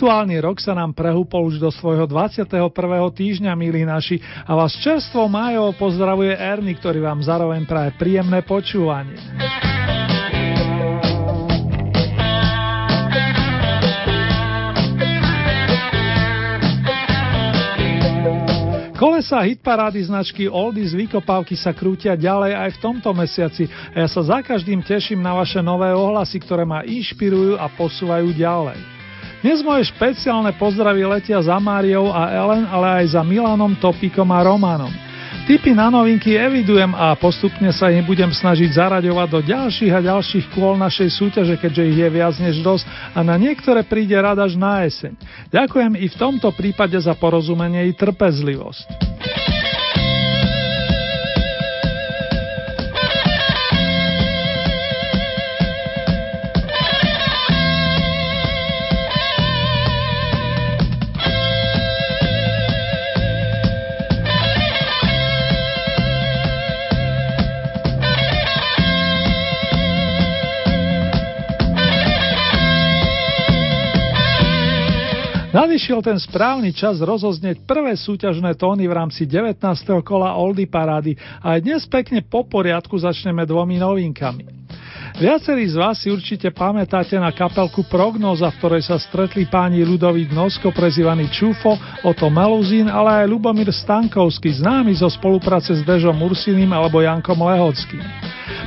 Aktuálny rok sa nám prehúpol už do svojho 21. týždňa, milí naši, a vás čerstvo májovo pozdravuje Erny, ktorý vám zároveň praje príjemné počúvanie. Kolesa hitparády značky Oldies vykopávky sa krútia ďalej aj v tomto mesiaci a ja sa za každým teším na vaše nové ohlasy, ktoré ma inšpirujú a posúvajú ďalej. Dnes moje špeciálne pozdravy letia za Máriou a Ellen, ale aj za Milanom, Topíkom a Romanom. Tipy na novinky evidujem a postupne sa ich budem snažiť zaraďovať do ďalších a ďalších kôl našej súťaže, keďže ich je viac než dosť a na niektoré príde rada až na jeseň. Ďakujem i v tomto prípade za porozumenie i trpezlivosť. Nadišiel ten správny čas rozoznieť prvé súťažné tóny v rámci 19. kola Oldy Parády a aj dnes pekne po poriadku začneme dvomi novinkami. Viacerí z vás si určite pamätáte na kapelku Prognoza, v ktorej sa stretli páni Ludovít Nosko, prezývaný Čufo, Oto Meluzín, ale aj Lubomír Stankovský, známy zo spolupráce s Dežom Ursiným alebo Jankom Lehockým.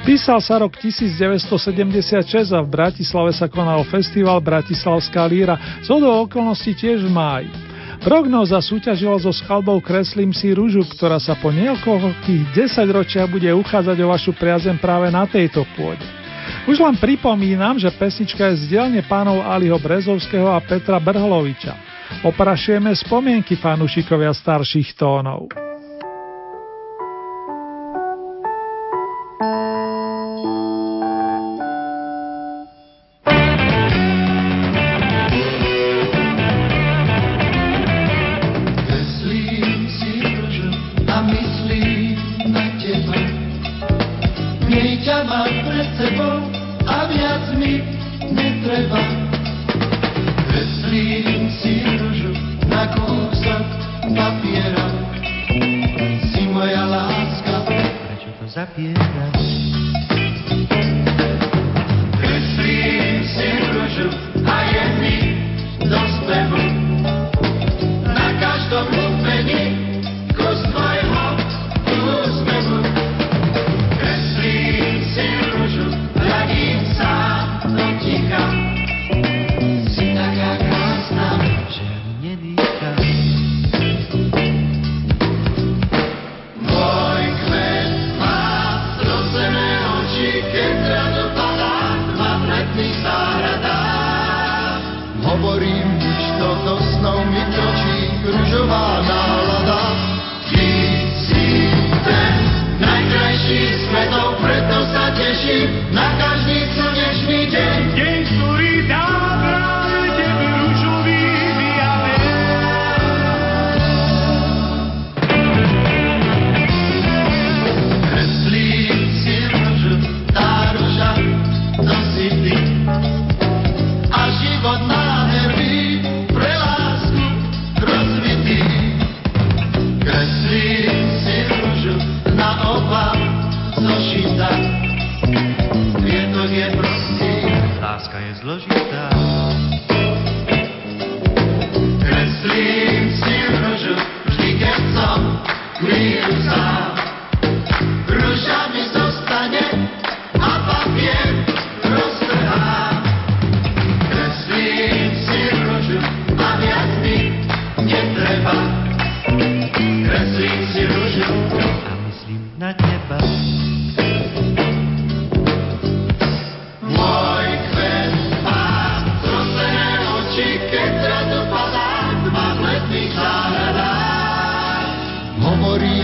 Písal sa rok 1976 a v Bratislave sa konal festival Bratislavská líra, z okolností tiež v máji. Prognoza súťažila so skladbou Kreslím si rúžu, ktorá sa po niekoľkých desaťročiach bude uchádzať o vašu priazem práve na tejto pôde. Už len pripomínam, že pesnička je z dielne pánov Aliho Brezovského a Petra Brhloviča. Oprašujeme spomienky fanúšikovia starších tónov.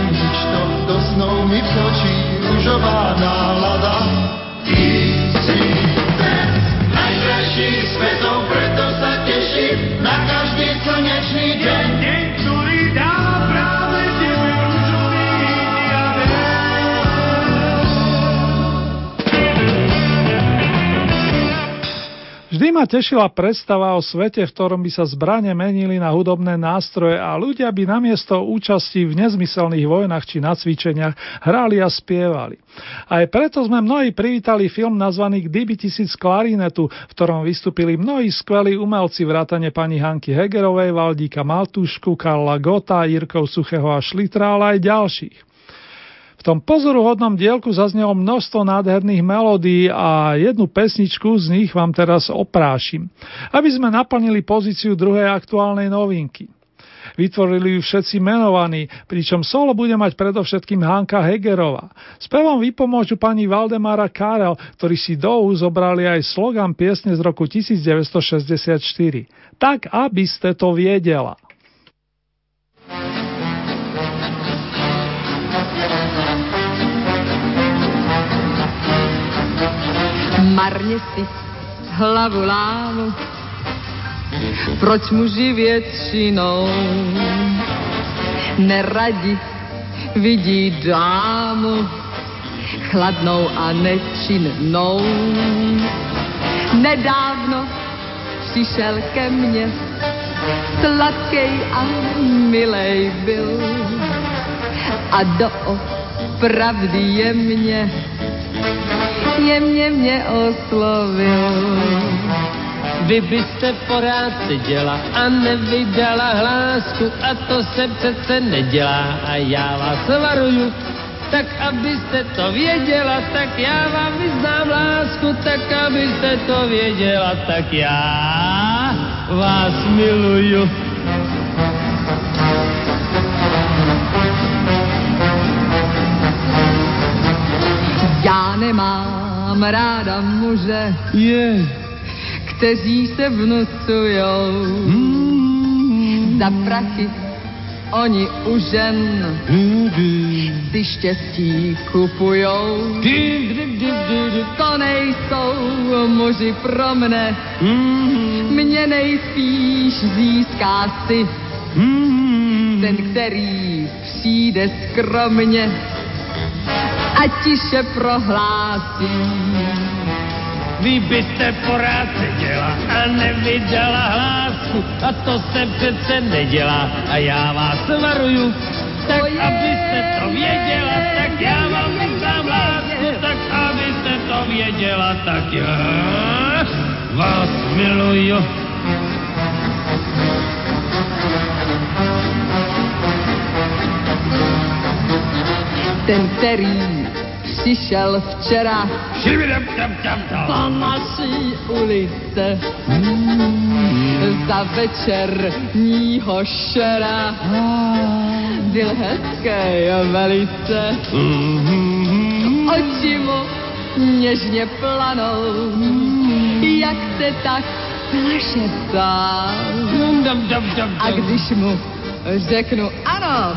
nič, to do snov mi vskočí rúžová nálada. Ma tešila predstava o svete, v ktorom by sa zbrane menili na hudobné nástroje a ľudia by namiesto účasti v nezmyselných vojnách či na cvičeniach hrali a spievali. Aj preto sme mnohí privítali film nazvaný Kdyby tisíc klarinetu, v ktorom vystúpili mnohí skvelí umelci vrátane pani Hanky Hegerovej, Valdíka Maltušku, Karla Gota, Jirkov Suchého a Šlitra, ale aj ďalších. V tom pozoruhodnom dielku zaznelo množstvo nádherných melódií a jednu pesničku z nich vám teraz oprášim, aby sme naplnili pozíciu druhej aktuálnej novinky. Vytvorili ju všetci menovaní, pričom solo bude mať predovšetkým Hanka Hegerová. Spevom vypomôžu pani Valdemara Karel, ktorí si do zobrali aj slogan piesne z roku 1964. Tak, aby ste to viedela. Marně si hlavu lámu, proč muži většinou neradi vidí dámu chladnou a nečinnou. Nedávno přišel ke mně, sladkej a milej byl a do pravdy je mě jemně mě oslovil. Vy byste porád seděla a nevydala hlásku a to se přece nedělá a já vás varuju, tak abyste to věděla, tak já vám vyznám lásku, tak abyste to věděla, tak já vás miluju. Já nemám ráda muže, yeah. kteří se vnucujou mm. za prachy. Oni u žen si štěstí kupujou. To nejsou muži pro mne, Mm. mě nejspíš získá si Mm. ten, který přijde skromně a tiše prohlásí. Vy byste porád seděla a nevydala hlásku a to se přece nedělá a já vás varuju, tak abyste to věděla, tak já vám vyznám lásku, tak abyste to věděla, tak já vás miluju. Ten, který přišel včera. Po naší ulice. Za večerního šera. Byl hezký velice, oči mu něžně planou, jak se tak šeptá. A když mu řeknu ano,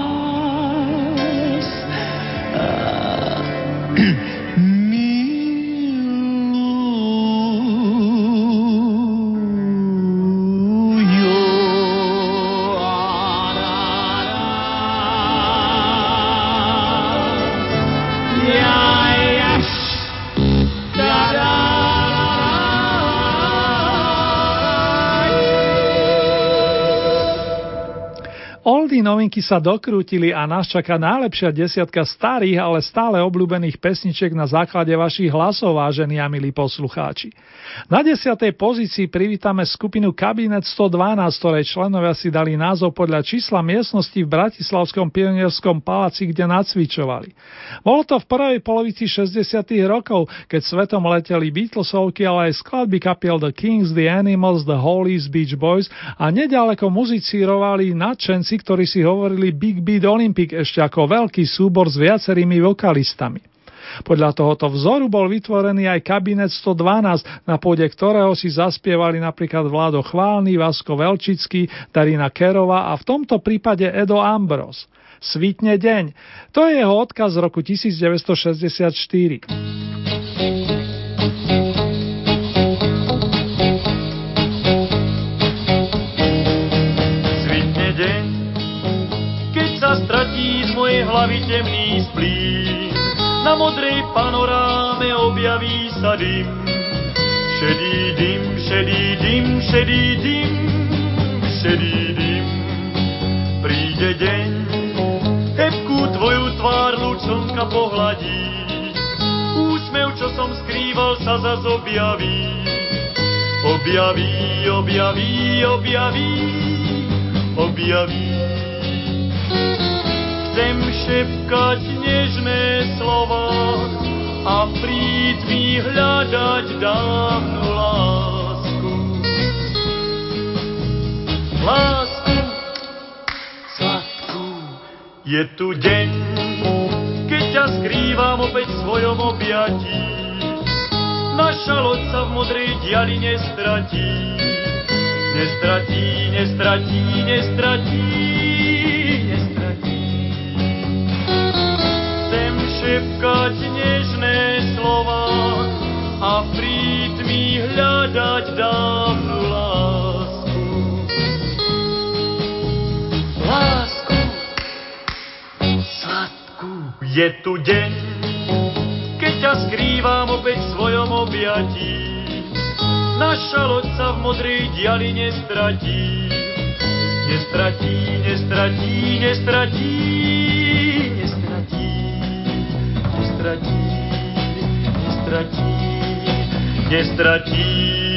Novinky sa dokrútili a nás čaká najlepšia desiatka starých, ale stále obľúbených pesničiek na základe vašich hlasov, vážení a milí poslucháči. Na desiatej pozícii privítame skupinu Kabinet 112, ktorej členovia si dali názov podľa čísla miestnosti v Bratislavskom pionierskom paláci, kde nacvičovali. Bolo to v prvej polovici 60. rokov, keď svetom leteli Beatlesovky, ale aj skladby kapiel The Kings, The Animals, The Hollies, Beach Boys a nedaleko muzicírovali nadšenci ktorí si hovorili Big Beat Olympic ešte ako veľký súbor s viacerými vokalistami. Podľa tohoto vzoru bol vytvorený aj kabinet 112, na pôde ktorého si zaspievali napríklad Vlado Chválny, Vasko Velčický, Darina Kerova a v tomto prípade Edo Ambros. Svitne deň. To je jeho odkaz z roku 1964. hlavy temný splín. Na modrej panoráme objaví sa dym. Šedý dym, šedý dym, šedý dym, šedý dym. Príde deň, hebku tvoju tvár lučonka pohladí. Úsmev, čo som skrýval, sa zas objaví. Objaví, objaví, objaví, objaví chcem šepkať nežné slova a prítmi hľadať dávnu lásku. Lásku sladkú. Je tu deň, keď ťa skrývam opäť v svojom objatí. Naša loď sa v modrej diali nestratí. Nestratí, nestratí, nestratí. Šepkať nežné slova a v prítmi hľadať dávnu lásku. Lásku sladkú. Je tu deň, keď ťa skrývam opäť v svojom objatí. Naša loď sa v modrej diali nestratí. Nestratí, nestratí, nestratí nestratí, nestratí, nestratí.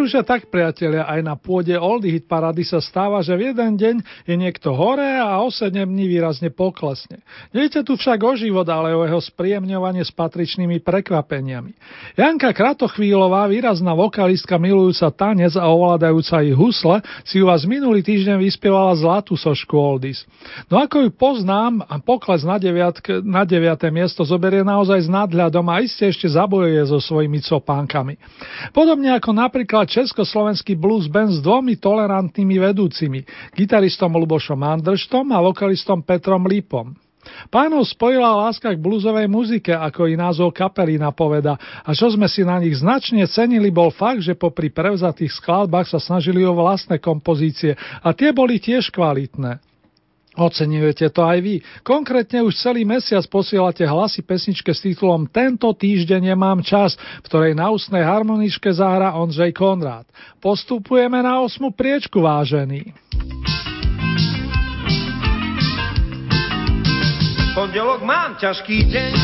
Veru, že tak, priatelia, aj na pôde Oldie Hit Parady sa stáva, že v jeden deň je niekto hore a o 7 dní výrazne poklesne. Nejde tu však o život, ale o jeho spríjemňovanie s patričnými prekvapeniami. Janka Kratochvílová, výrazná vokalistka milujúca tanec a ovládajúca ich husle, si u vás minulý týždeň vyspievala zlatú sošku Oldies. No ako ju poznám, a pokles na, deviatk, na deviaté miesto zoberie naozaj s nadhľadom a iste ešte zabojuje so svojimi copánkami. Podobne ako napríklad československý blues band s dvomi tolerantnými vedúcimi, gitaristom Lubošom Andrštom a vokalistom Petrom Lípom. Pánov spojila láska k bluesovej muzike, ako i názov kapely napoveda, a čo sme si na nich značne cenili bol fakt, že popri prevzatých skladbách sa snažili o vlastné kompozície a tie boli tiež kvalitné. Oceňujete to aj vy. Konkrétne už celý mesiac posielate hlasy pesničke s titulom Tento týždeň nemám čas, v ktorej na ústnej harmoničke zahra Ondřej Konrád. Postupujeme na osmu priečku, vážený. Pondelok mám ťažký deň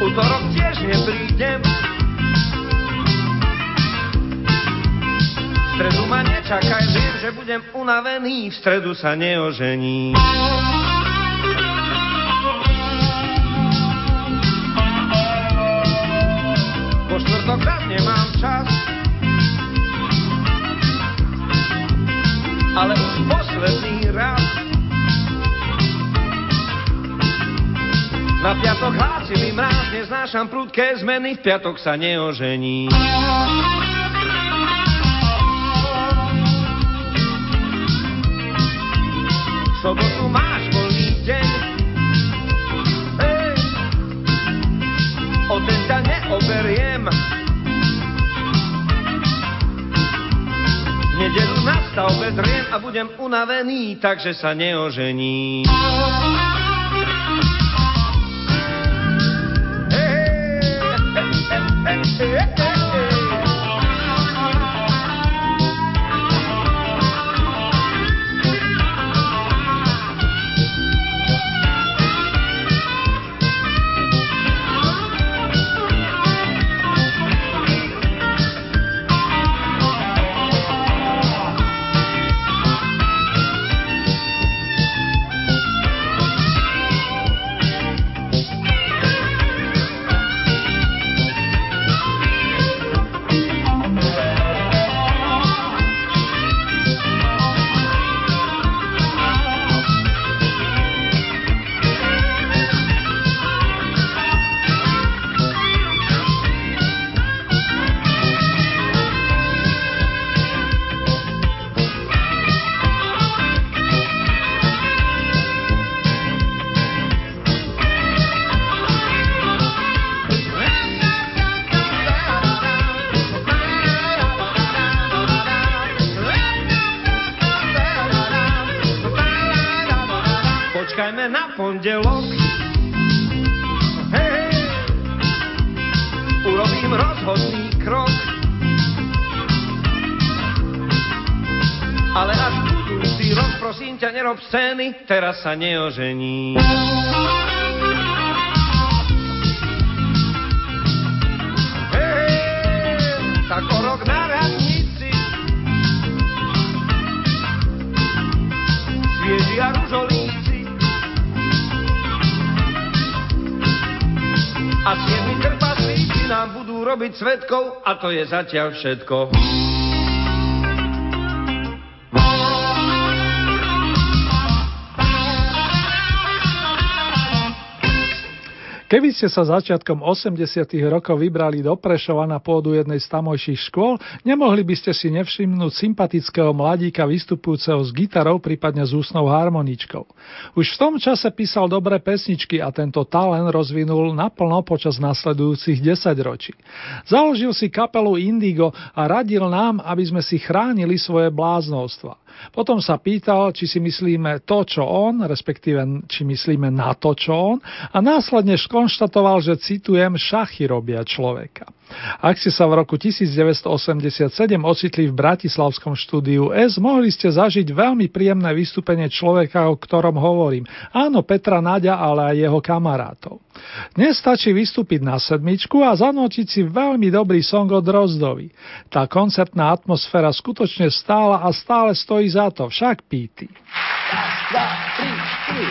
Útorok tiež neprídem stredu ma nečakaj, viem, že budem unavený, v stredu sa neožení. Po štvrtok zas nemám čas, ale už posledný raz. Na piatok hlásili mráz, neznášam prudké zmeny, v piatok sa neožení. Sobotu máš voľný deň. Ej, o ten ťa neoberiem. Nedelu na stavbe driem a budem unavený, takže sa neožení. pondelok. Scény, teraz sa neožení. tak o rok na radnici svieži a ružolí a siedmi trpaslíci nám budú robiť svetkov a to je zatiaľ všetko. Keby ste sa začiatkom 80. rokov vybrali do Prešova na pôdu jednej z tamojších škôl, nemohli by ste si nevšimnúť sympatického mladíka vystupujúceho s gitarou, prípadne s ústnou harmoničkou. Už v tom čase písal dobré pesničky a tento talent rozvinul naplno počas nasledujúcich 10 ročí. Založil si kapelu Indigo a radil nám, aby sme si chránili svoje bláznostva. Potom sa pýtal, či si myslíme to, čo on, respektíve či myslíme na to, čo on a následne skonštatoval, že citujem, šachy robia človeka. Ak ste sa v roku 1987 ocitli v bratislavskom štúdiu S, mohli ste zažiť veľmi príjemné vystúpenie človeka, o ktorom hovorím. Áno, Petra Nadia, ale aj jeho kamarátov. Dnes stačí vystúpiť na sedmičku a zanotiť si veľmi dobrý song od Rozdovi. Tá koncertná atmosféra skutočne stála a stále stojí za to, však píty. Raz, dva, tri, tri.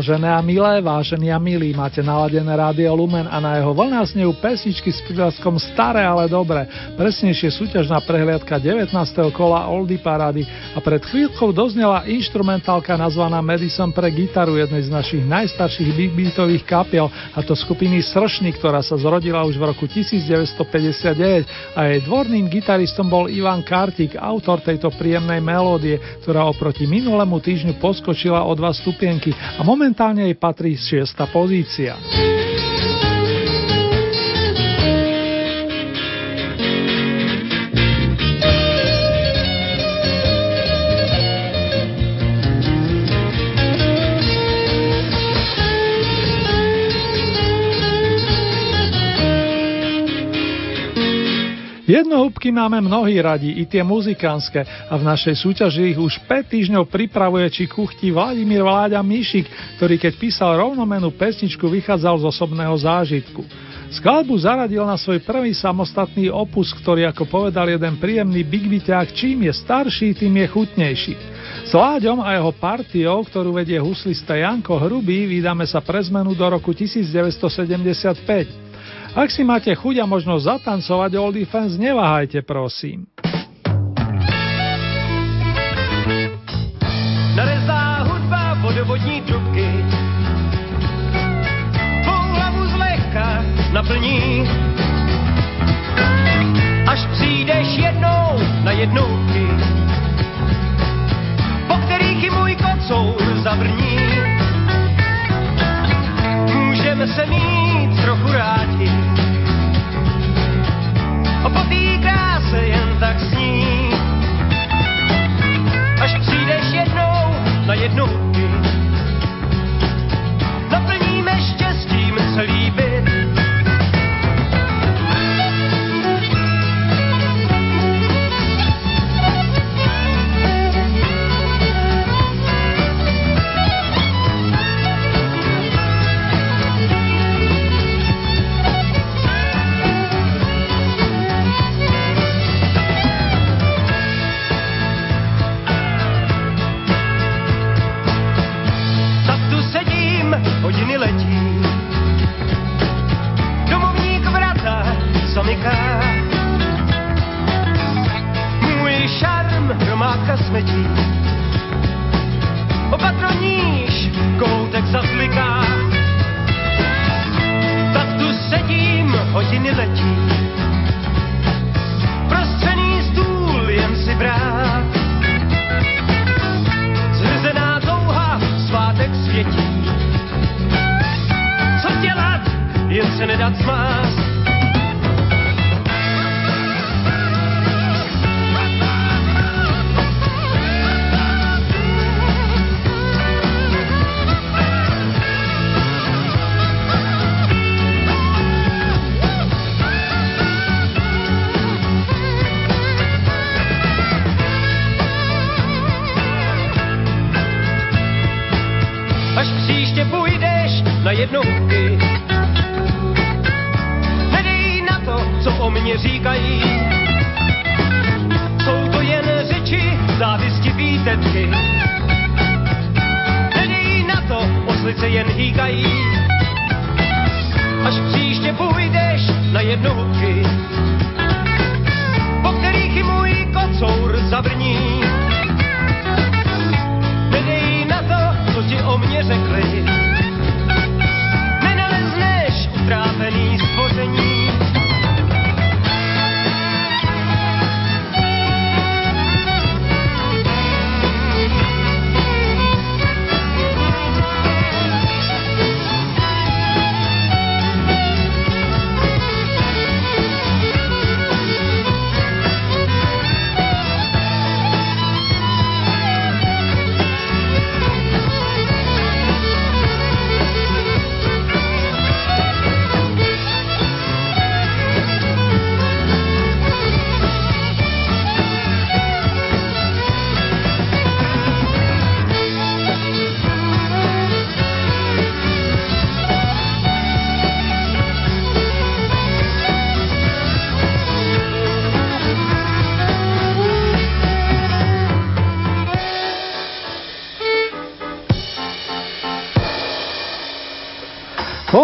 Vážené a milé, vážení a milí, máte naladené Rádio Lumen a na jeho vlna znejú pesničky s prívlaskom Staré, ale dobre. Presnejšie súťažná prehliadka 19. kola Oldy Parady a pred chvíľkou doznela instrumentálka nazvaná Madison pre gitaru jednej z našich najstarších big beatových kapiel a to skupiny Sršny, ktorá sa zrodila už v roku 1959 a jej dvorným gitaristom bol Ivan Kartik, autor tejto príjemnej melódie, ktorá oproti minulému týždňu poskočila o dva stupienky a momentálne jej patrí šiesta pozícia. Jednohúbky máme mnohí radi, i tie muzikánske a v našej súťaži ich už 5 týždňov pripravuje či kuchti Vladimír Vláďa Mišik, ktorý keď písal rovnomenú pesničku vychádzal z osobného zážitku. Skladbu zaradil na svoj prvý samostatný opus, ktorý ako povedal jeden príjemný bigbiťák, čím je starší, tým je chutnejší. S Láďom a jeho partiou, ktorú vedie huslista Janko Hrubý, vydáme sa pre zmenu do roku 1975. Ak si máte chuť a možnosť zatancovať Oldie Fans, neváhajte prosím. Narezá hudba vodovodní trubky. Tvou hlavu zlehka naplní. Až přijdeš jednou na jednouky Po kterých i můj kocour zavrní. Můžeme se mít trochu rádi po té kráse jen tak sní. Až přijdeš jednou na jednu naplníme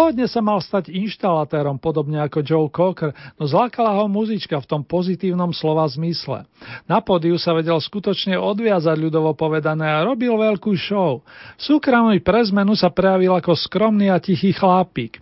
Pôvodne sa mal stať inštalatérom, podobne ako Joe Cocker, no zlákala ho muzička v tom pozitívnom slova zmysle. Na pódiu sa vedel skutočne odviazať ľudovo povedané a robil veľkú show. Súkromný pre zmenu sa prejavil ako skromný a tichý chlápik.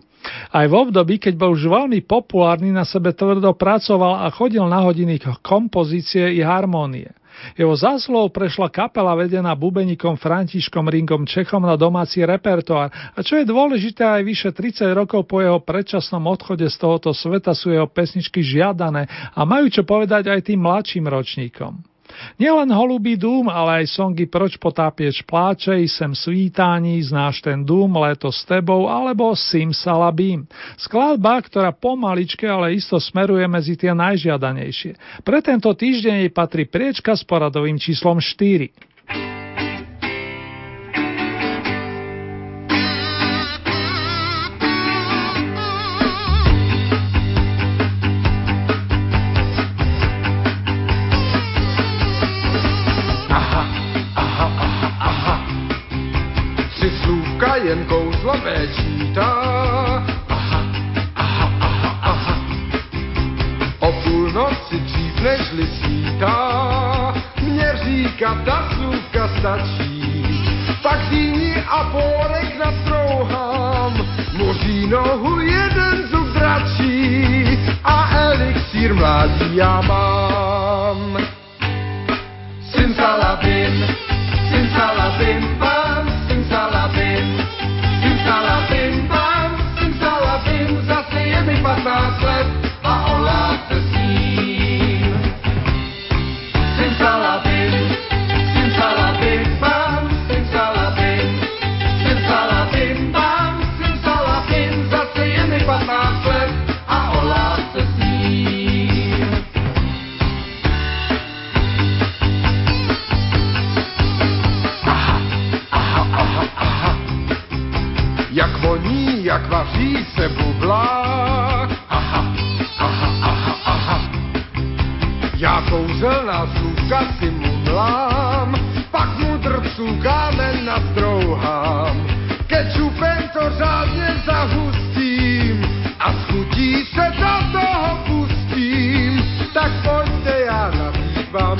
Aj v období, keď bol už veľmi populárny, na sebe tvrdo pracoval a chodil na hodiny kompozície i harmónie. Jeho zásluhou prešla kapela vedená bubenikom Františkom Ringom Čechom na domáci repertoár a čo je dôležité aj vyše 30 rokov po jeho predčasnom odchode z tohoto sveta sú jeho pesničky žiadané a majú čo povedať aj tým mladším ročníkom. Nielen holubý dům, ale aj songy Proč potápieč pláče, sem svítání, znáš ten dům, leto s tebou, alebo Sim Salabim. Skladba, ktorá pomaličke, ale isto smeruje medzi tie najžiadanejšie. Pre tento týždeň jej patrí priečka s poradovým číslom 4. jen kouzlo čítá. Aha, aha, aha, aha. O půlnoci dřív nežli svítá, mě říká, ta slůvka stačí. Tak zíní a pórek nastrouhám, moří nohu jeden zub dračí a elixír mládí já mám. Simsalabim, simsalabim, bam, jak vaří se bublá. Aha. Já kouzelná slůvka si mumlám, pak mu drcu kámen nastrouhám. Kečupem to řádně zahustím a chutí se do toho pustím. Tak pojďte, já nabít vám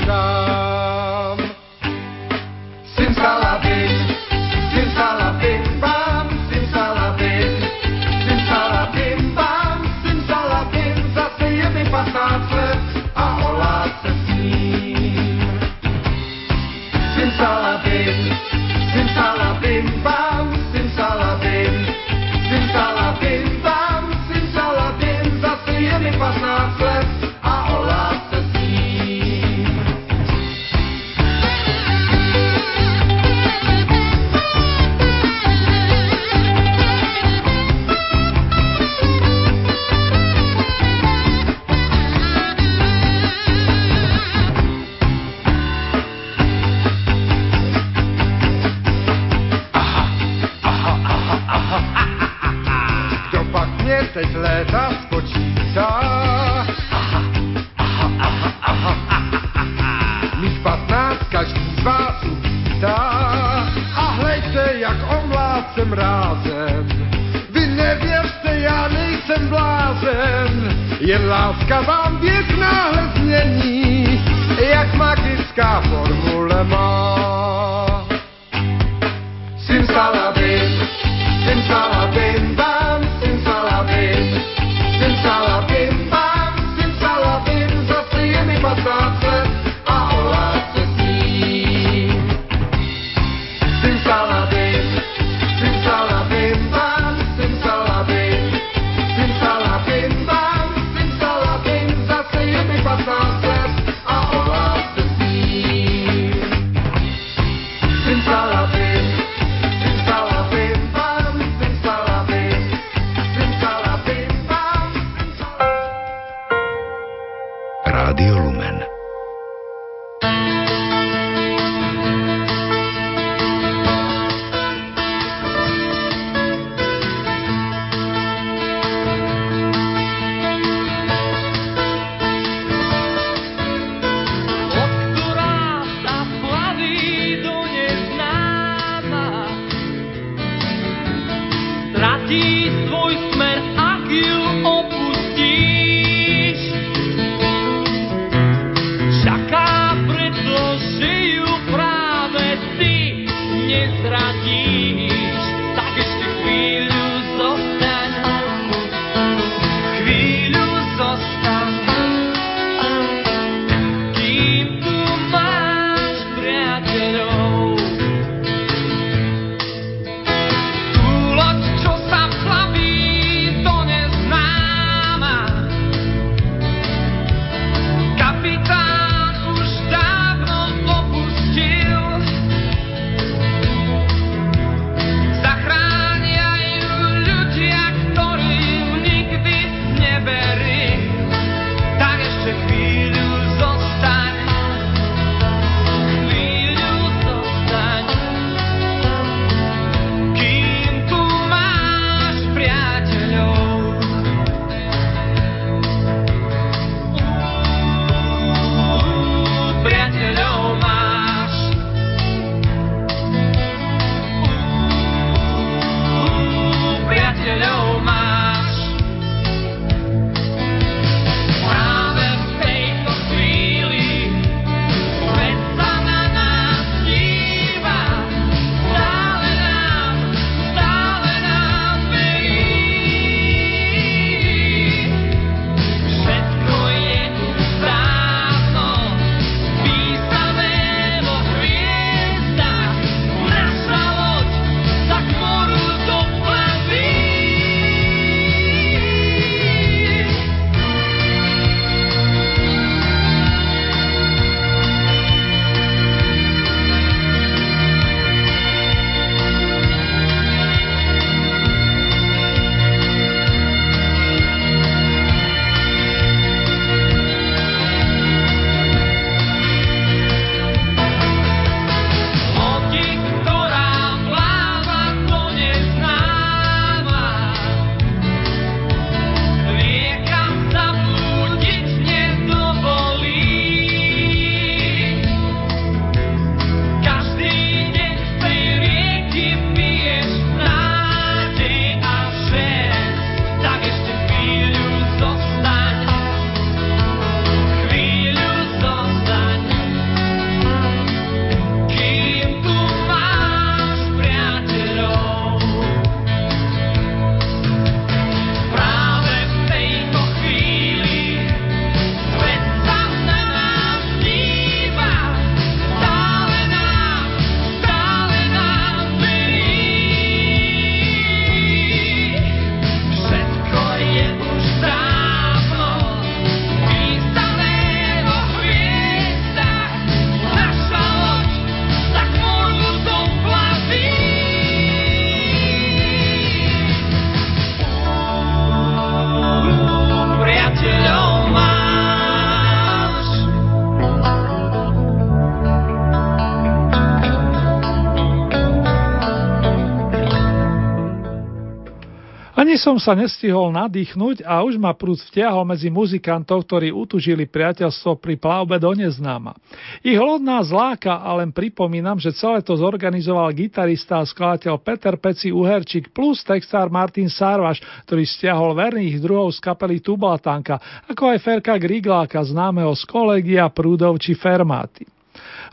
som sa nestihol nadýchnuť a už ma prúd vtiahol medzi muzikantov, ktorí utužili priateľstvo pri plavbe do neznáma. Ich lodná zláka a len pripomínam, že celé to zorganizoval gitarista a skladateľ Peter Peci Uherčík plus textár Martin Sarvaš, ktorý stiahol verných druhov z kapely Tublatanka, ako aj Ferka Grigláka, známeho z kolegia, prúdov či fermáty.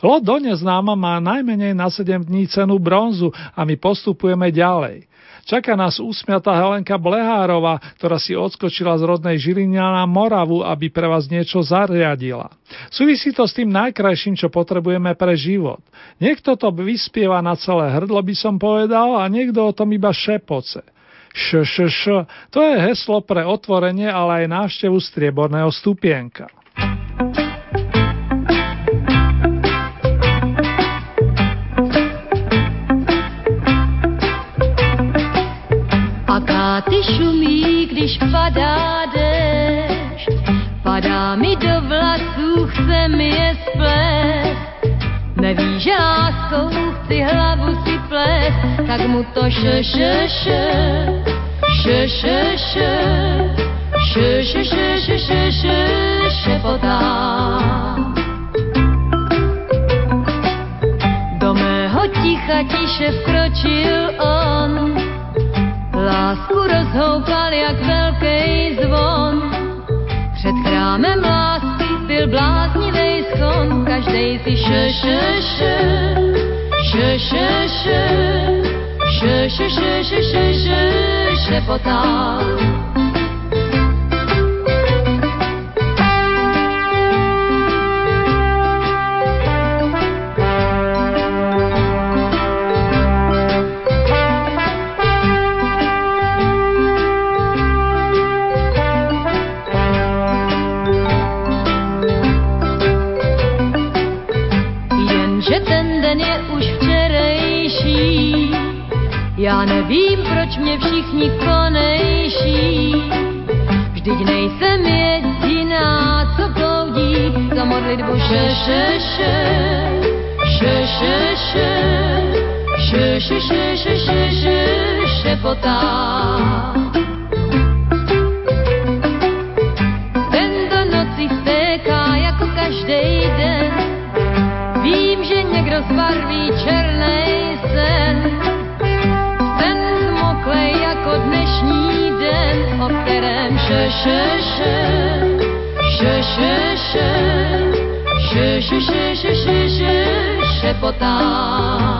Lod do neznáma má najmenej na 7 dní cenu bronzu a my postupujeme ďalej. Čaká nás úsmiatá Helenka Blehárova, ktorá si odskočila z rodnej Žiliny na Moravu, aby pre vás niečo zariadila. Súvisí to s tým najkrajším, čo potrebujeme pre život. Niekto to vyspieva na celé hrdlo, by som povedal, a niekto o tom iba šepoce. Š, to je heslo pre otvorenie, ale aj návštevu strieborného stupienka. Šumí, když padá dešť. Padá mi do vlasů, chce mi je splést. Neví, že láskou chci hlavu si plést, tak mu to še, še, še, še, še, še, še, še, še, še, še, še, šepotá. Do mého ticha tiše vkročil on, Lásku rozhoupal jak velký zvon. Před chrámem lásky byl bláznivý schon, každej si še, še, še, še, še, še, še, še, še, še, še, še, šepotal. Já vím, proč mě všichni konejší. Vždyť nejsem jediná, co bloudí za modlitbu še, še, še. Še, še, še. Še, še, še, še, še, še, šepotá. Še, še, še, še, še, še, še, še, še, še,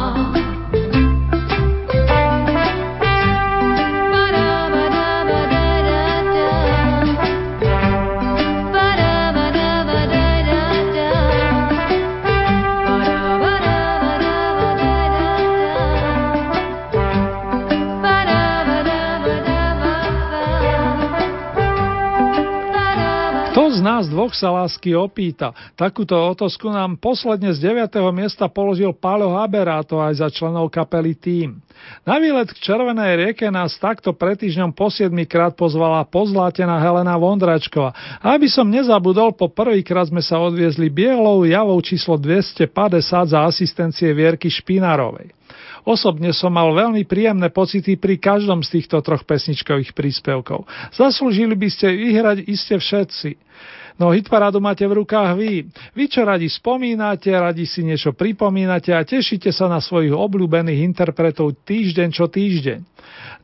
šepotá. nás dvoch sa lásky opýta. Takúto otázku nám posledne z 9. miesta položil Pálo Haberáto aj za členov kapely Tým. Na výlet k Červenej rieke nás takto pred týždňom po 7 krát pozvala pozlátená Helena Vondračková. A aby som nezabudol, po prvýkrát sme sa odviezli bielou javou číslo 250 za asistencie Vierky Špinarovej. Osobne som mal veľmi príjemné pocity pri každom z týchto troch pesničkových príspevkov. Zaslúžili by ste vyhrať iste všetci. No hitparádu máte v rukách vy. Vy, čo radi spomínate, radi si niečo pripomínate a tešíte sa na svojich obľúbených interpretov týždeň čo týždeň.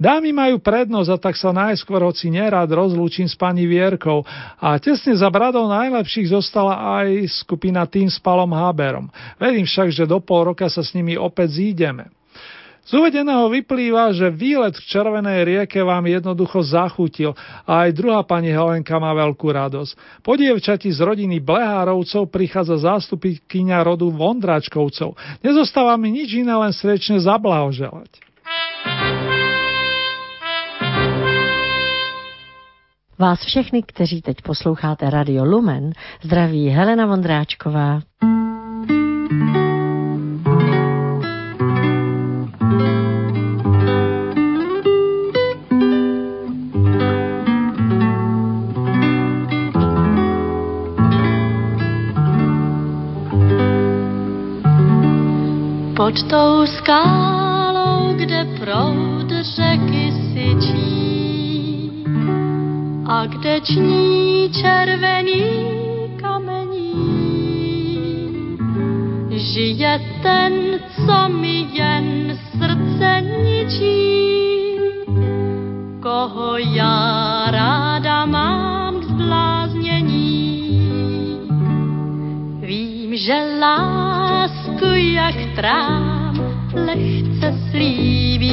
Dámy majú prednosť a tak sa najskôr hoci nerad rozlúčim s pani Vierkou a tesne za bradou najlepších zostala aj skupina tým s Palom Haberom. Verím však, že do pol roka sa s nimi opäť zídeme. Z uvedeného vyplýva, že výlet v Červenej rieke vám jednoducho zachutil a aj druhá pani Helenka má veľkú radosť. Po dievčati z rodiny Blehárovcov prichádza kyňa rodu Vondráčkovcov. Nezostáva mi nič iné, len srdečne zablahoželať. Vás všechny, kteří teď posloucháte Radio Lumen, zdraví Helena Vondráčková. Pod tou skálou, kde proud řeky syčí, A kde ční červený kamení, žije ten, co mi jen srdce ničí, koho já ráda mám k zbláznění. Vím, že lásku jak trám lehce slíbí.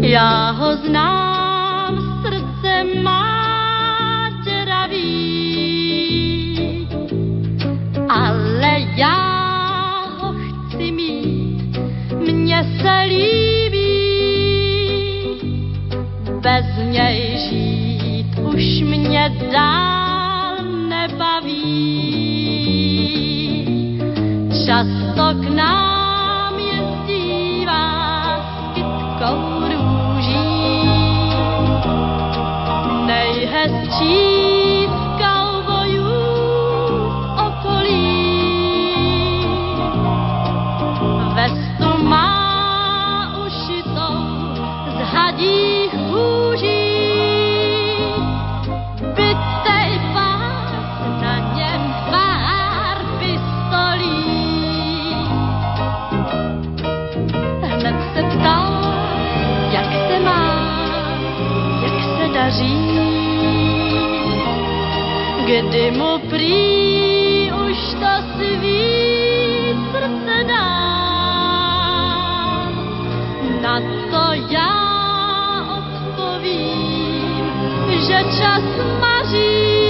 Já ho znám, srdce má děravý, ale já ho chci mít, mně se líbí. Bez něj žít už mě dál Často k nám Kdy mu prý už to svý srdce dám, na to já odpovím, že čas maří.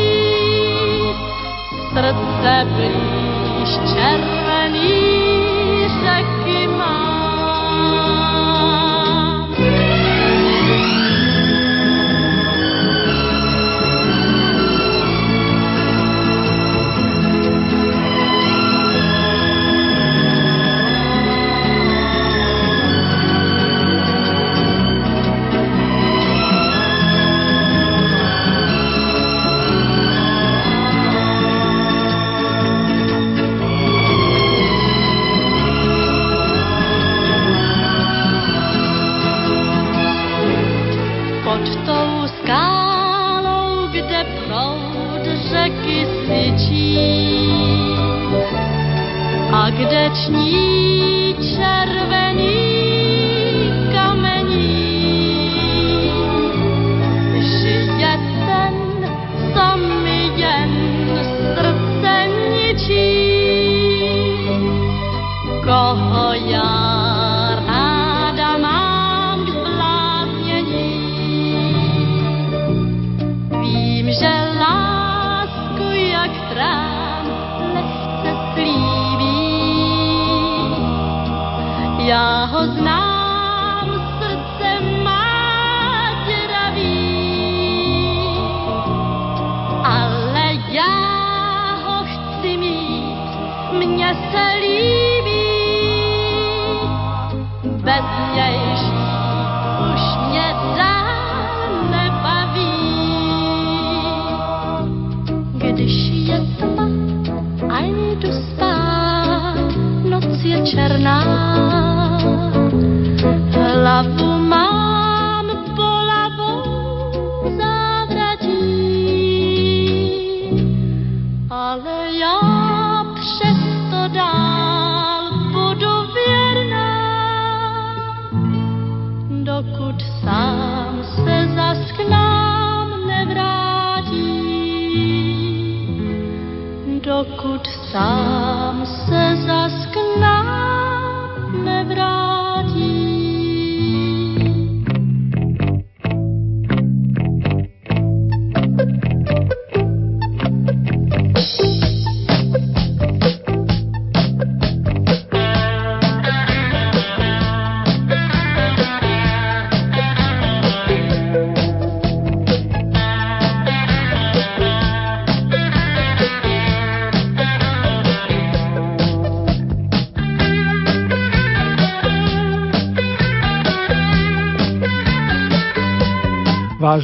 Srdce blíž červený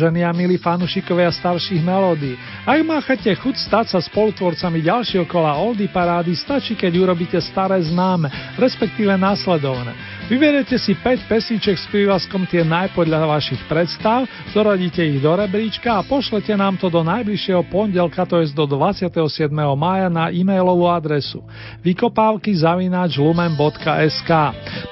Vážení a milí fanúšikovia starších melódií, ak máte chuť stať sa spolutvorcami ďalšieho kola Oldy Parády, stačí, keď urobíte staré známe, respektíve následovné. Vyberiete si 5 pesniček s prívlaskom tie naj podľa vašich predstav, zoradíte ich do rebríčka a pošlete nám to do najbližšieho pondelka, to je do 27. mája na e-mailovú adresu vykopávky zavináč lumen.sk.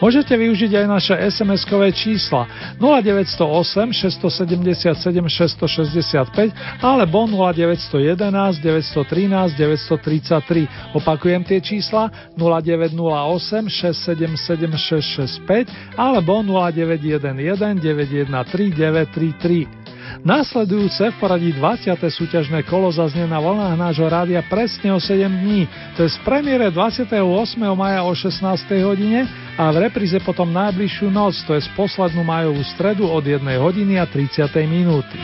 Môžete využiť aj naše SMS-kové čísla 0908 677 665 alebo 0911 913 933. Opakujem tie čísla 0908 677 665 965 alebo 0911 913 933. Nasledujúce v poradí 20. súťažné kolo zaznie na vlnách nášho rádia presne o 7 dní, to je z premiére 28. maja o 16. hodine a v repríze potom najbližšiu noc, to je z poslednú majovú stredu od 1 hodiny a 30. minúty.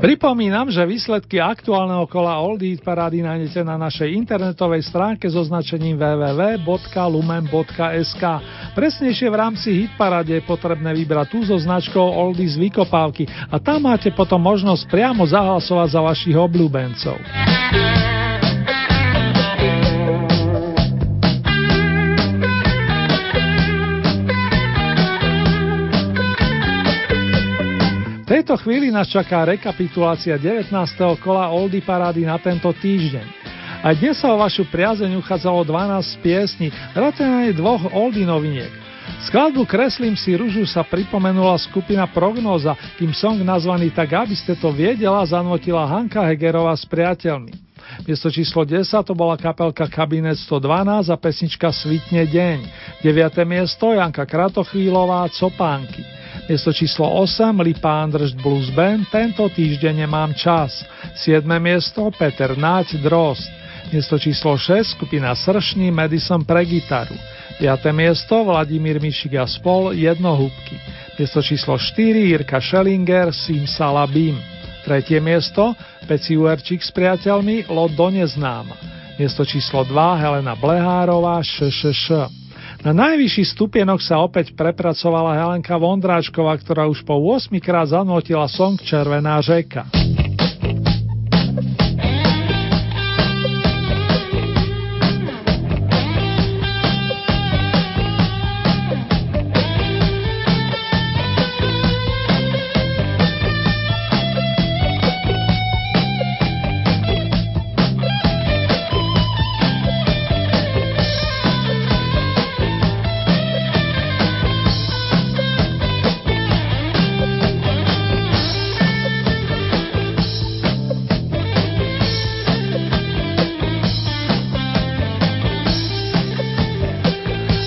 Pripomínam, že výsledky aktuálneho kola Oldie parády nájdete na našej internetovej stránke so značením www.lumen.sk. Presnejšie v rámci hitparade je potrebné vybrať tú so značkou Oldies Vykopávky a tam máte potom možnosť priamo zahlasovať za vašich obľúbencov. Tejto chvíli nás čaká rekapitulácia 19. kola Oldy parády na tento týždeň. Aj dnes sa o vašu priazeň uchádzalo 12 piesní, vrátane dvoch Oldy noviniek. Skladbu Kreslím si ružu sa pripomenula skupina Prognoza, kým song nazvaný Tak aby ste to viedela zanotila Hanka Hegerová s priateľmi. Miesto číslo 10 to bola kapelka Kabinet 112 a pesnička Svitne deň. 9. miesto Janka Kratochvílová Copánky. Miesto číslo 8 Lipán Držd Blues Band Tento týždeň nemám čas. 7. miesto Peter Náť Drost. Miesto číslo 6 skupina Sršný Madison pre gitaru. 5. miesto Vladimír Mišik a spol Jednohúbky. Miesto číslo 4 Jirka Schellinger Salabim. 3. miesto Peci Uerčík s priateľmi Lot do neznáma. Miesto číslo 2 Helena Blehárová ŠŠŠ. Na najvyšší stupienok sa opäť prepracovala Helenka Vondráčková, ktorá už po 8 krát zanotila song Červená řeka.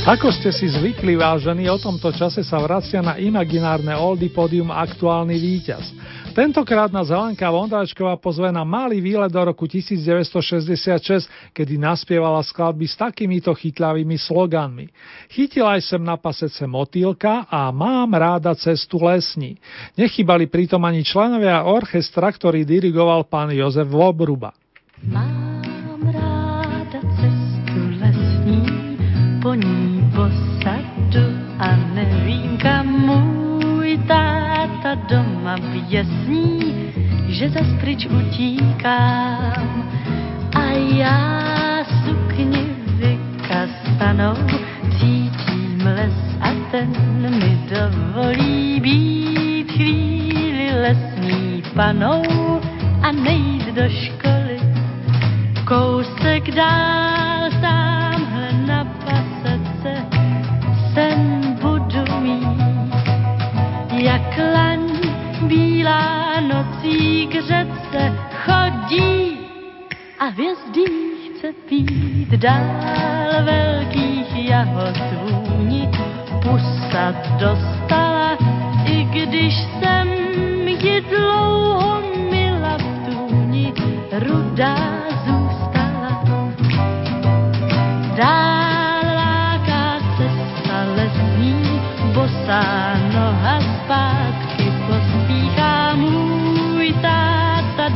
Ako ste si zvykli, vážení, o tomto čase sa vracia na imaginárne oldy podium aktuálny víťaz. Tentokrát nás Helenka Vondráčková pozve na malý výlet do roku 1966, kedy naspievala skladby s takýmito chytľavými sloganmi. Chytila aj sem na pasece motýlka a mám ráda cestu lesní. Nechybali pritom ani členovia orchestra, ktorý dirigoval pán Jozef Vobruba. Mám ráda cestu lesní, po ní posadu a nevím kam můj táta doma vyjasní, že zas pryč utíkám a já sukni vykastanou cítím les a ten mi dovolí být chvíli lesní panou a nejít do školy. Kousek dál bílá nocí k řece chodí a hvězdí chce pít dál velkých jahod vůni. Pusa dostala, i když jsem ji dlouho mila v tůni, rudá zůstala. Dál láká cesta lesní, bosá noha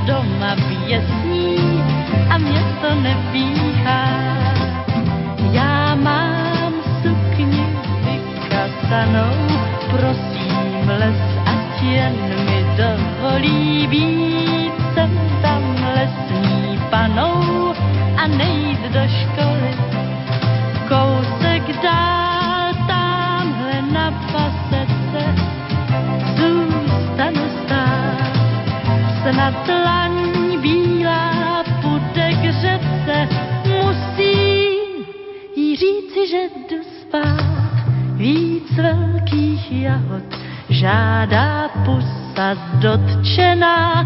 doma běsní a mě to nepíchá. Já mám sukni vykasanou, prosím les, ať jen mi dovolí být. Jsem tam lesní panou a nejít do školy na dlaň bílá půjde k řece, musí jí říci, že jdu spát. Víc velkých jahod žádá pusa dotčená,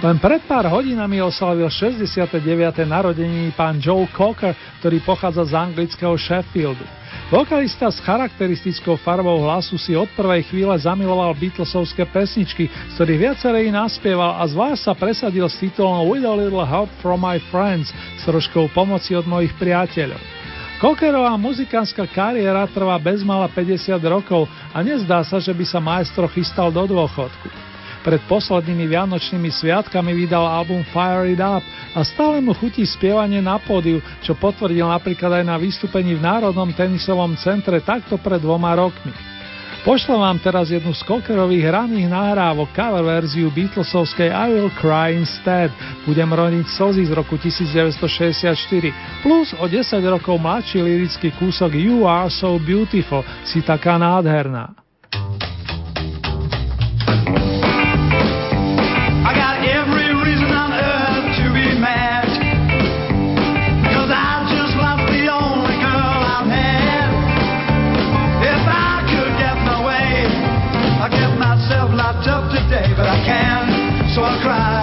Len pred pár hodinami oslavil 69. narodení pán Joe Cocker, ktorý pochádza z anglického Sheffieldu. Vokalista s charakteristickou farbou hlasu si od prvej chvíle zamiloval Beatlesovské pesničky, z ktorých viacerej naspieval a zvlášť sa presadil s titulom With a Little Help from My Friends s troškou pomoci od mojich priateľov. Kokerová muzikánska kariéra trvá bezmala 50 rokov a nezdá sa, že by sa maestro chystal do dôchodku. Pred poslednými vianočnými sviatkami vydal album Fire It Up a stále mu chutí spievanie na pódiu, čo potvrdil napríklad aj na vystúpení v Národnom tenisovom centre takto pred dvoma rokmi. Pošlem vám teraz jednu z Kokerových raných nahrávok cover verziu Beatlesovskej I Will Cry Instead. Budem roniť slzy z roku 1964 plus o 10 rokov mladší lirický kúsok You Are So Beautiful, si taká nádherná. cry.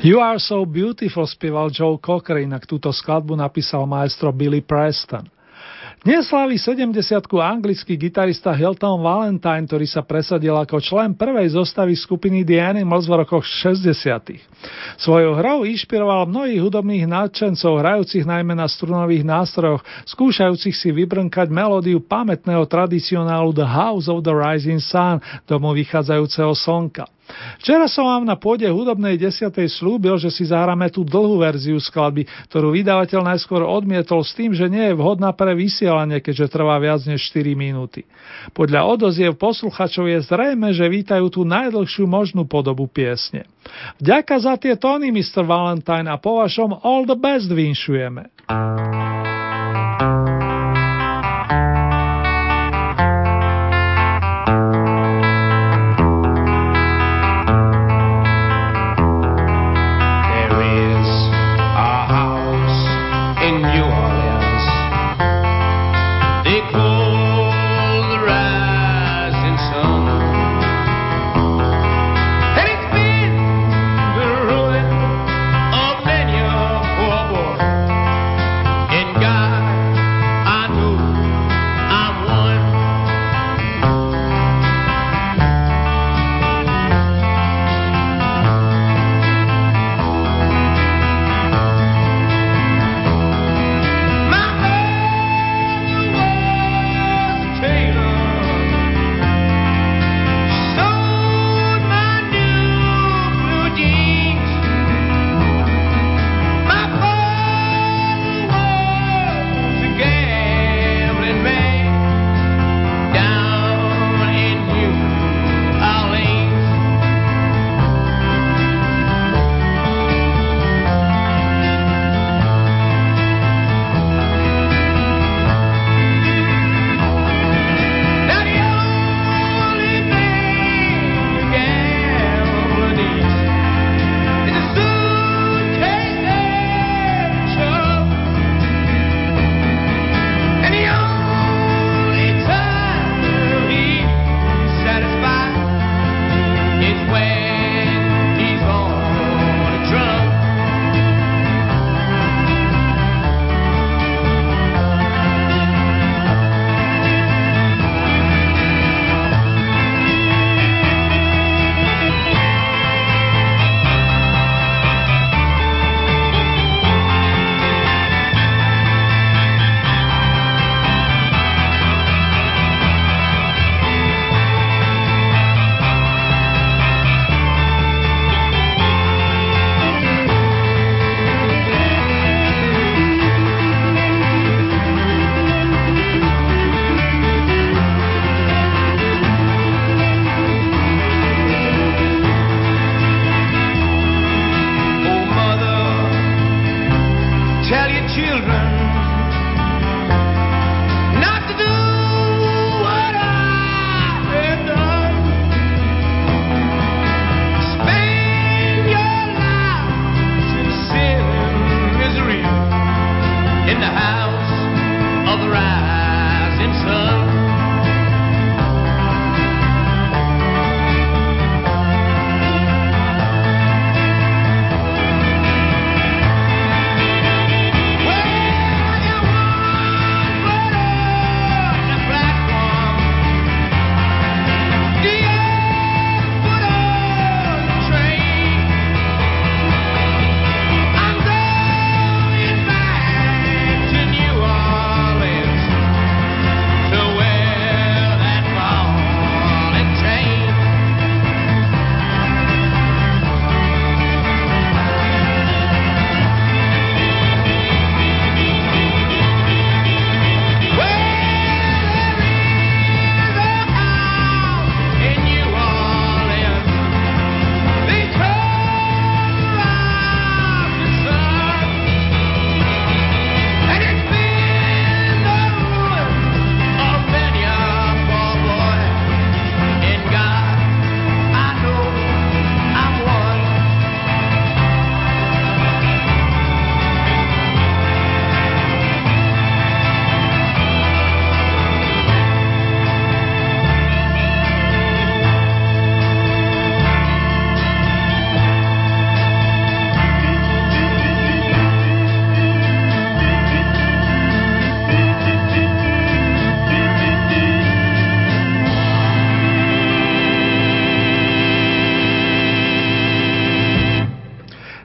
You are so beautiful, spieval Joe Cocker, inak túto skladbu napísal maestro Billy Preston. Dnes slaví 70 anglický gitarista Hilton Valentine, ktorý sa presadil ako člen prvej zostavy skupiny The Animals v rokoch 60. Svojou hrou inšpiroval mnohých hudobných nadšencov, hrajúcich najmä na strunových nástrojoch, skúšajúcich si vybrnkať melódiu pamätného tradicionálu The House of the Rising Sun, domu vychádzajúceho slnka. Včera som vám na pôde hudobnej desiatej slúbil, že si zahráme tú dlhú verziu skladby, ktorú vydavateľ najskôr odmietol s tým, že nie je vhodná pre vysielanie, keďže trvá viac než 4 minúty. Podľa odoziev posluchačov je zrejme, že vítajú tú najdlhšiu možnú podobu piesne. Vďaka za tie tóny, Mr. Valentine, a po vašom all the best vinšujeme. to where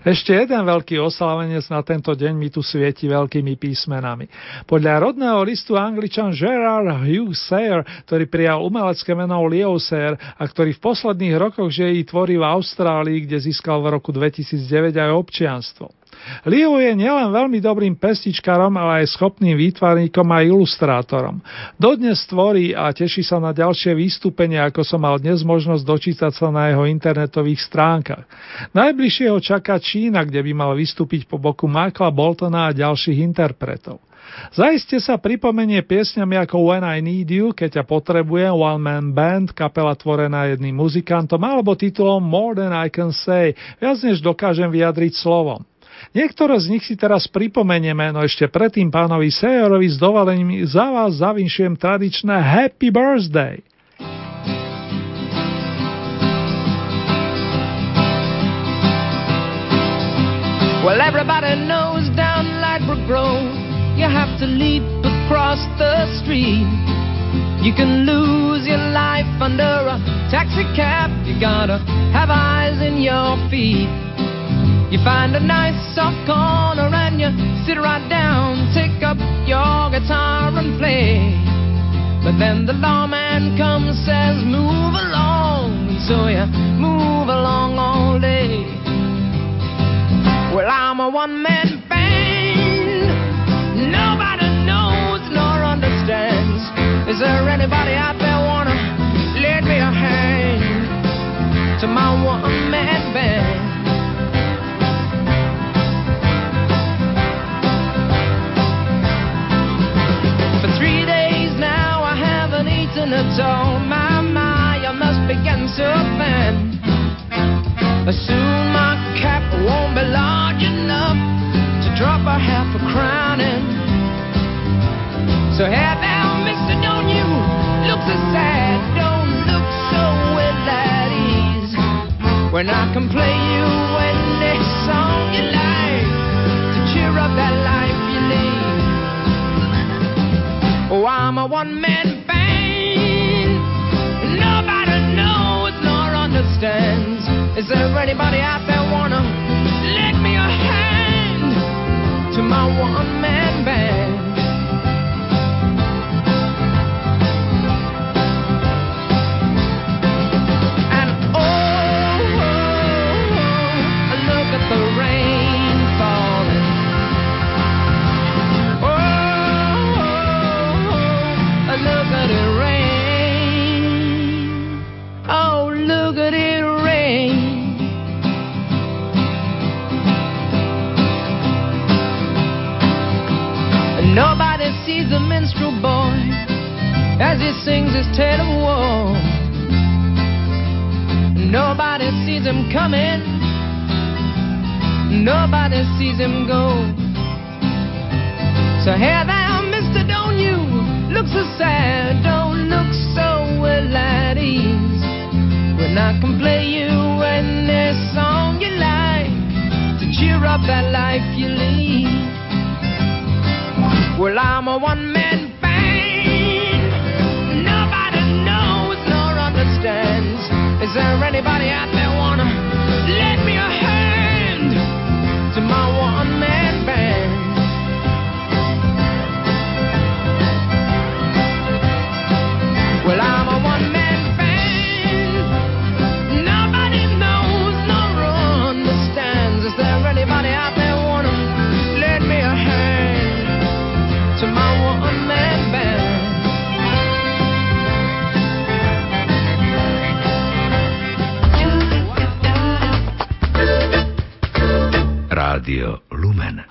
Ešte jeden veľký oslavenec na tento deň mi tu svieti veľkými písmenami. Podľa rodného listu angličan Gerard Hughes Sayer, ktorý prijal umelecké meno Leo Sayer a ktorý v posledných rokoch žije tvorí v Austrálii, kde získal v roku 2009 aj občianstvo. Leo je nielen veľmi dobrým pestičkarom, ale aj schopným výtvarníkom a ilustrátorom. Dodnes tvorí a teší sa na ďalšie vystúpenia, ako som mal dnes možnosť dočítať sa na jeho internetových stránkach. Najbližšie ho čaká Čína, kde by mal vystúpiť po boku Michaela Boltona a ďalších interpretov. Zaiste sa pripomenie piesňami ako When I Need You, keď ťa potrebujem, One Man Band, kapela tvorená jedným muzikantom, alebo titulom More Than I Can Say, viac než dokážem vyjadriť slovom. Niektoré z nich si teraz pripomenieme, no ešte predtým pánovi Sejorovi s dovolením za vás zavinšujem tradičné Happy Birthday. Well, everybody knows down Lightbrook Road, you have to leap across the street. You can lose your life under a taxi cab. You gotta have eyes in your feet. You find a nice soft corner and you sit right down, take up your guitar and play. But then the lawman comes, says, move along. So you move along all day. Well, I'm a one man band. Nobody knows nor understands. Is there anybody out there wanna lend me a hand to my one man band? Haven't oh all. My, my, I must begin to bend. Soon my cap won't be large enough to drop a half a crown in. So hey now, mister, don't you look so sad, don't look so ill at ease. When I can play you any song you like to cheer up that life you lead. Oh, I'm a one-man understands. Is there anybody out there wanna lend me a hand to my one-man band? Sees the minstrel boy as he sings his tale of woe. Nobody sees him coming. Nobody sees him go. So hey there, mister, don't you look so sad, don't look so well at ease. When I can play you any song you like to cheer up that life you lead. Well, I'm a one man band. Nobody knows nor understands. Is there anybody out there Rádio Lumen.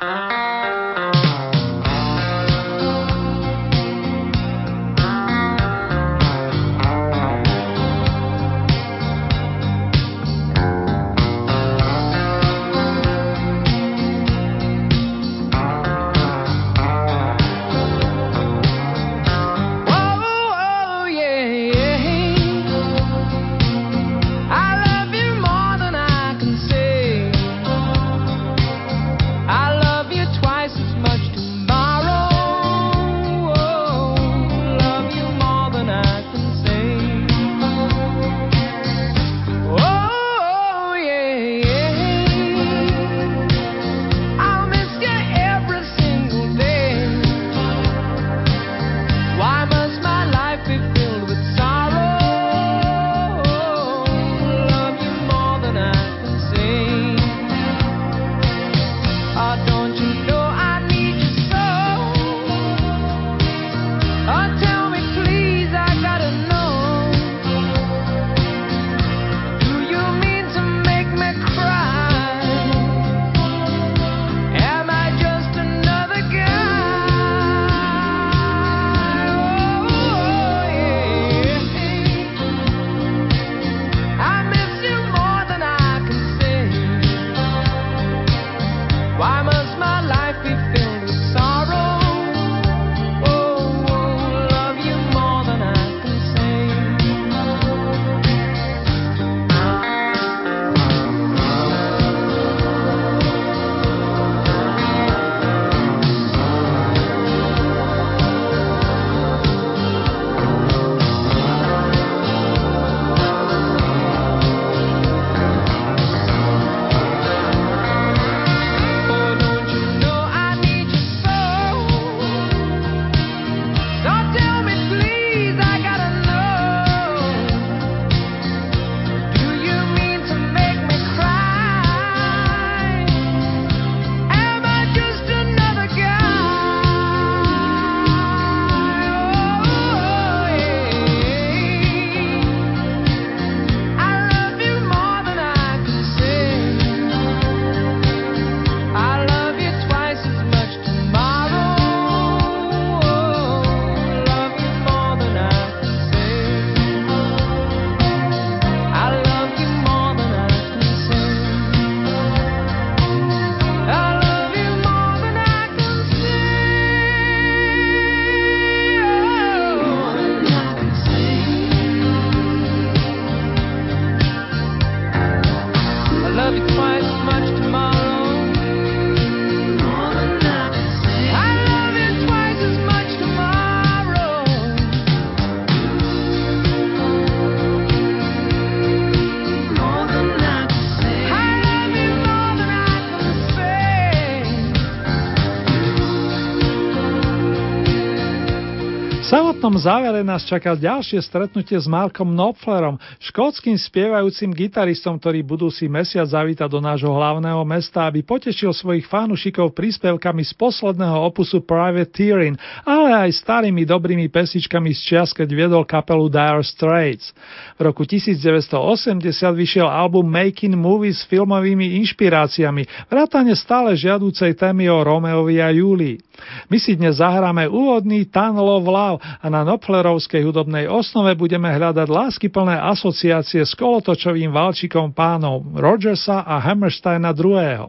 Samotnom závere nás čaká ďalšie stretnutie s Markom Knopflerom, škótským spievajúcim gitaristom, ktorý budúci mesiac zavíta do nášho hlavného mesta, aby potešil svojich fanúšikov príspevkami z posledného opusu Private Tearing, ale aj starými dobrými pesičkami z čias, keď viedol kapelu Dire Straits. V roku 1980 vyšiel album Making Movies s filmovými inšpiráciami, vrátane stále žiadúcej témy o Romeovi a Julii. My si dnes zahráme úvodný Tan Love Love a na Nopflerovskej hudobnej osnove budeme hľadať láskyplné asociácie s kolotočovým valčikom pánov Rogersa a Hammersteina II.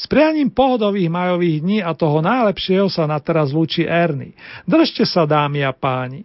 S prianím pohodových majových dní a toho najlepšieho sa na teraz lúči Ernie. Držte sa dámy a páni.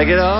Like it all?